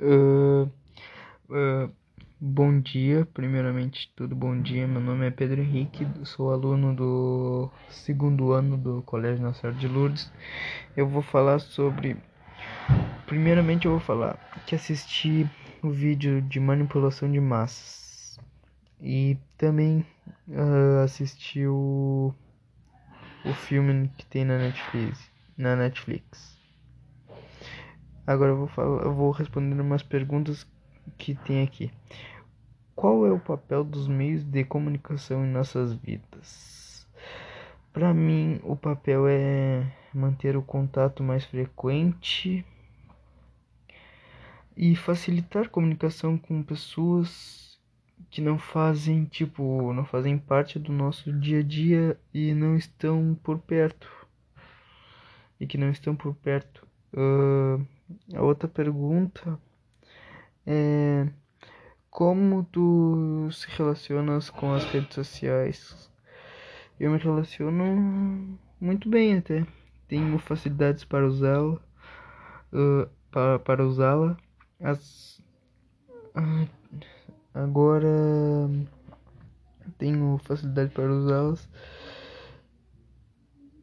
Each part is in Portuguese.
Uh, uh, bom dia, primeiramente tudo bom dia. Meu nome é Pedro Henrique, sou aluno do segundo ano do Colégio Nacional de Lourdes. Eu vou falar sobre. Primeiramente, eu vou falar que assisti o vídeo de manipulação de massas e também uh, assisti o, o filme que tem na Netflix. Na Netflix. Agora eu vou, falar, eu vou responder umas perguntas que tem aqui. Qual é o papel dos meios de comunicação em nossas vidas? Para mim, o papel é manter o contato mais frequente e facilitar comunicação com pessoas que não fazem, tipo, não fazem parte do nosso dia a dia e não estão por perto. E que não estão por perto. Uh, a outra pergunta é como tu se relacionas com as redes sociais? Eu me relaciono muito bem até. Tenho facilidades para usá-la, uh, para, para usá-la. As uh, agora tenho facilidade para usá-las.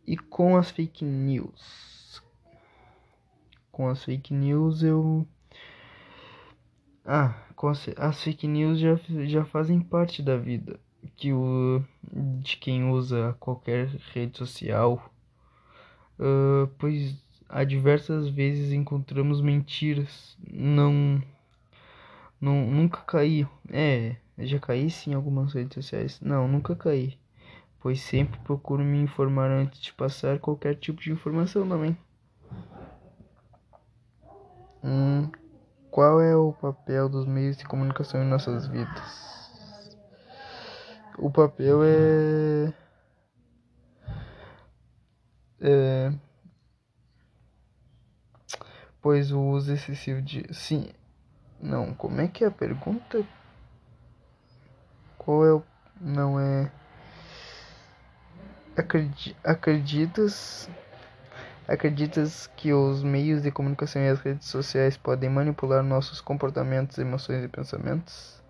E com as fake news com as fake news eu ah com as, as fake news já, já fazem parte da vida que o de quem usa qualquer rede social. Uh, pois há diversas vezes encontramos mentiras não não nunca caí. É já caí sim em algumas redes sociais. Não nunca caí pois sempre procuro me informar antes de passar qualquer tipo de informação também Hum, qual é o papel dos meios de comunicação em nossas vidas? O papel é. É. Pois o uso excessivo de. Sim. Não, como é que é a pergunta? Qual é o. Não é. Acreditas Acreditas que os meios de comunicação e as redes sociais podem manipular nossos comportamentos, emoções e pensamentos?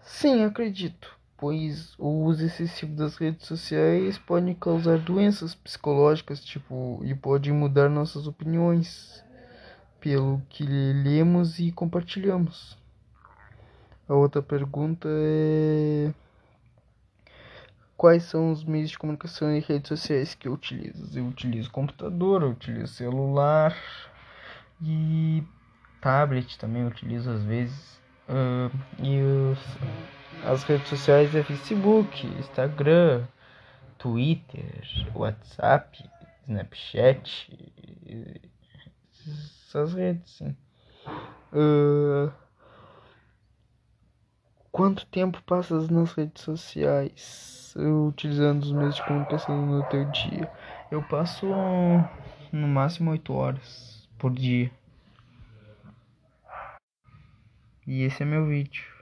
Sim, acredito, pois o uso excessivo das redes sociais pode causar doenças psicológicas, tipo, e pode mudar nossas opiniões pelo que lemos e compartilhamos. A outra pergunta é Quais são os meios de comunicação e redes sociais que eu utilizo? Eu utilizo computador, eu utilizo celular e tablet também utilizo às vezes. Uh, e os, as redes sociais é Facebook, Instagram, Twitter, WhatsApp, Snapchat, essas redes, sim. Uh, quanto tempo passas nas redes sociais? Utilizando os meios de comunicação no teu dia? Eu passo no máximo 8 horas por dia. E esse é meu vídeo.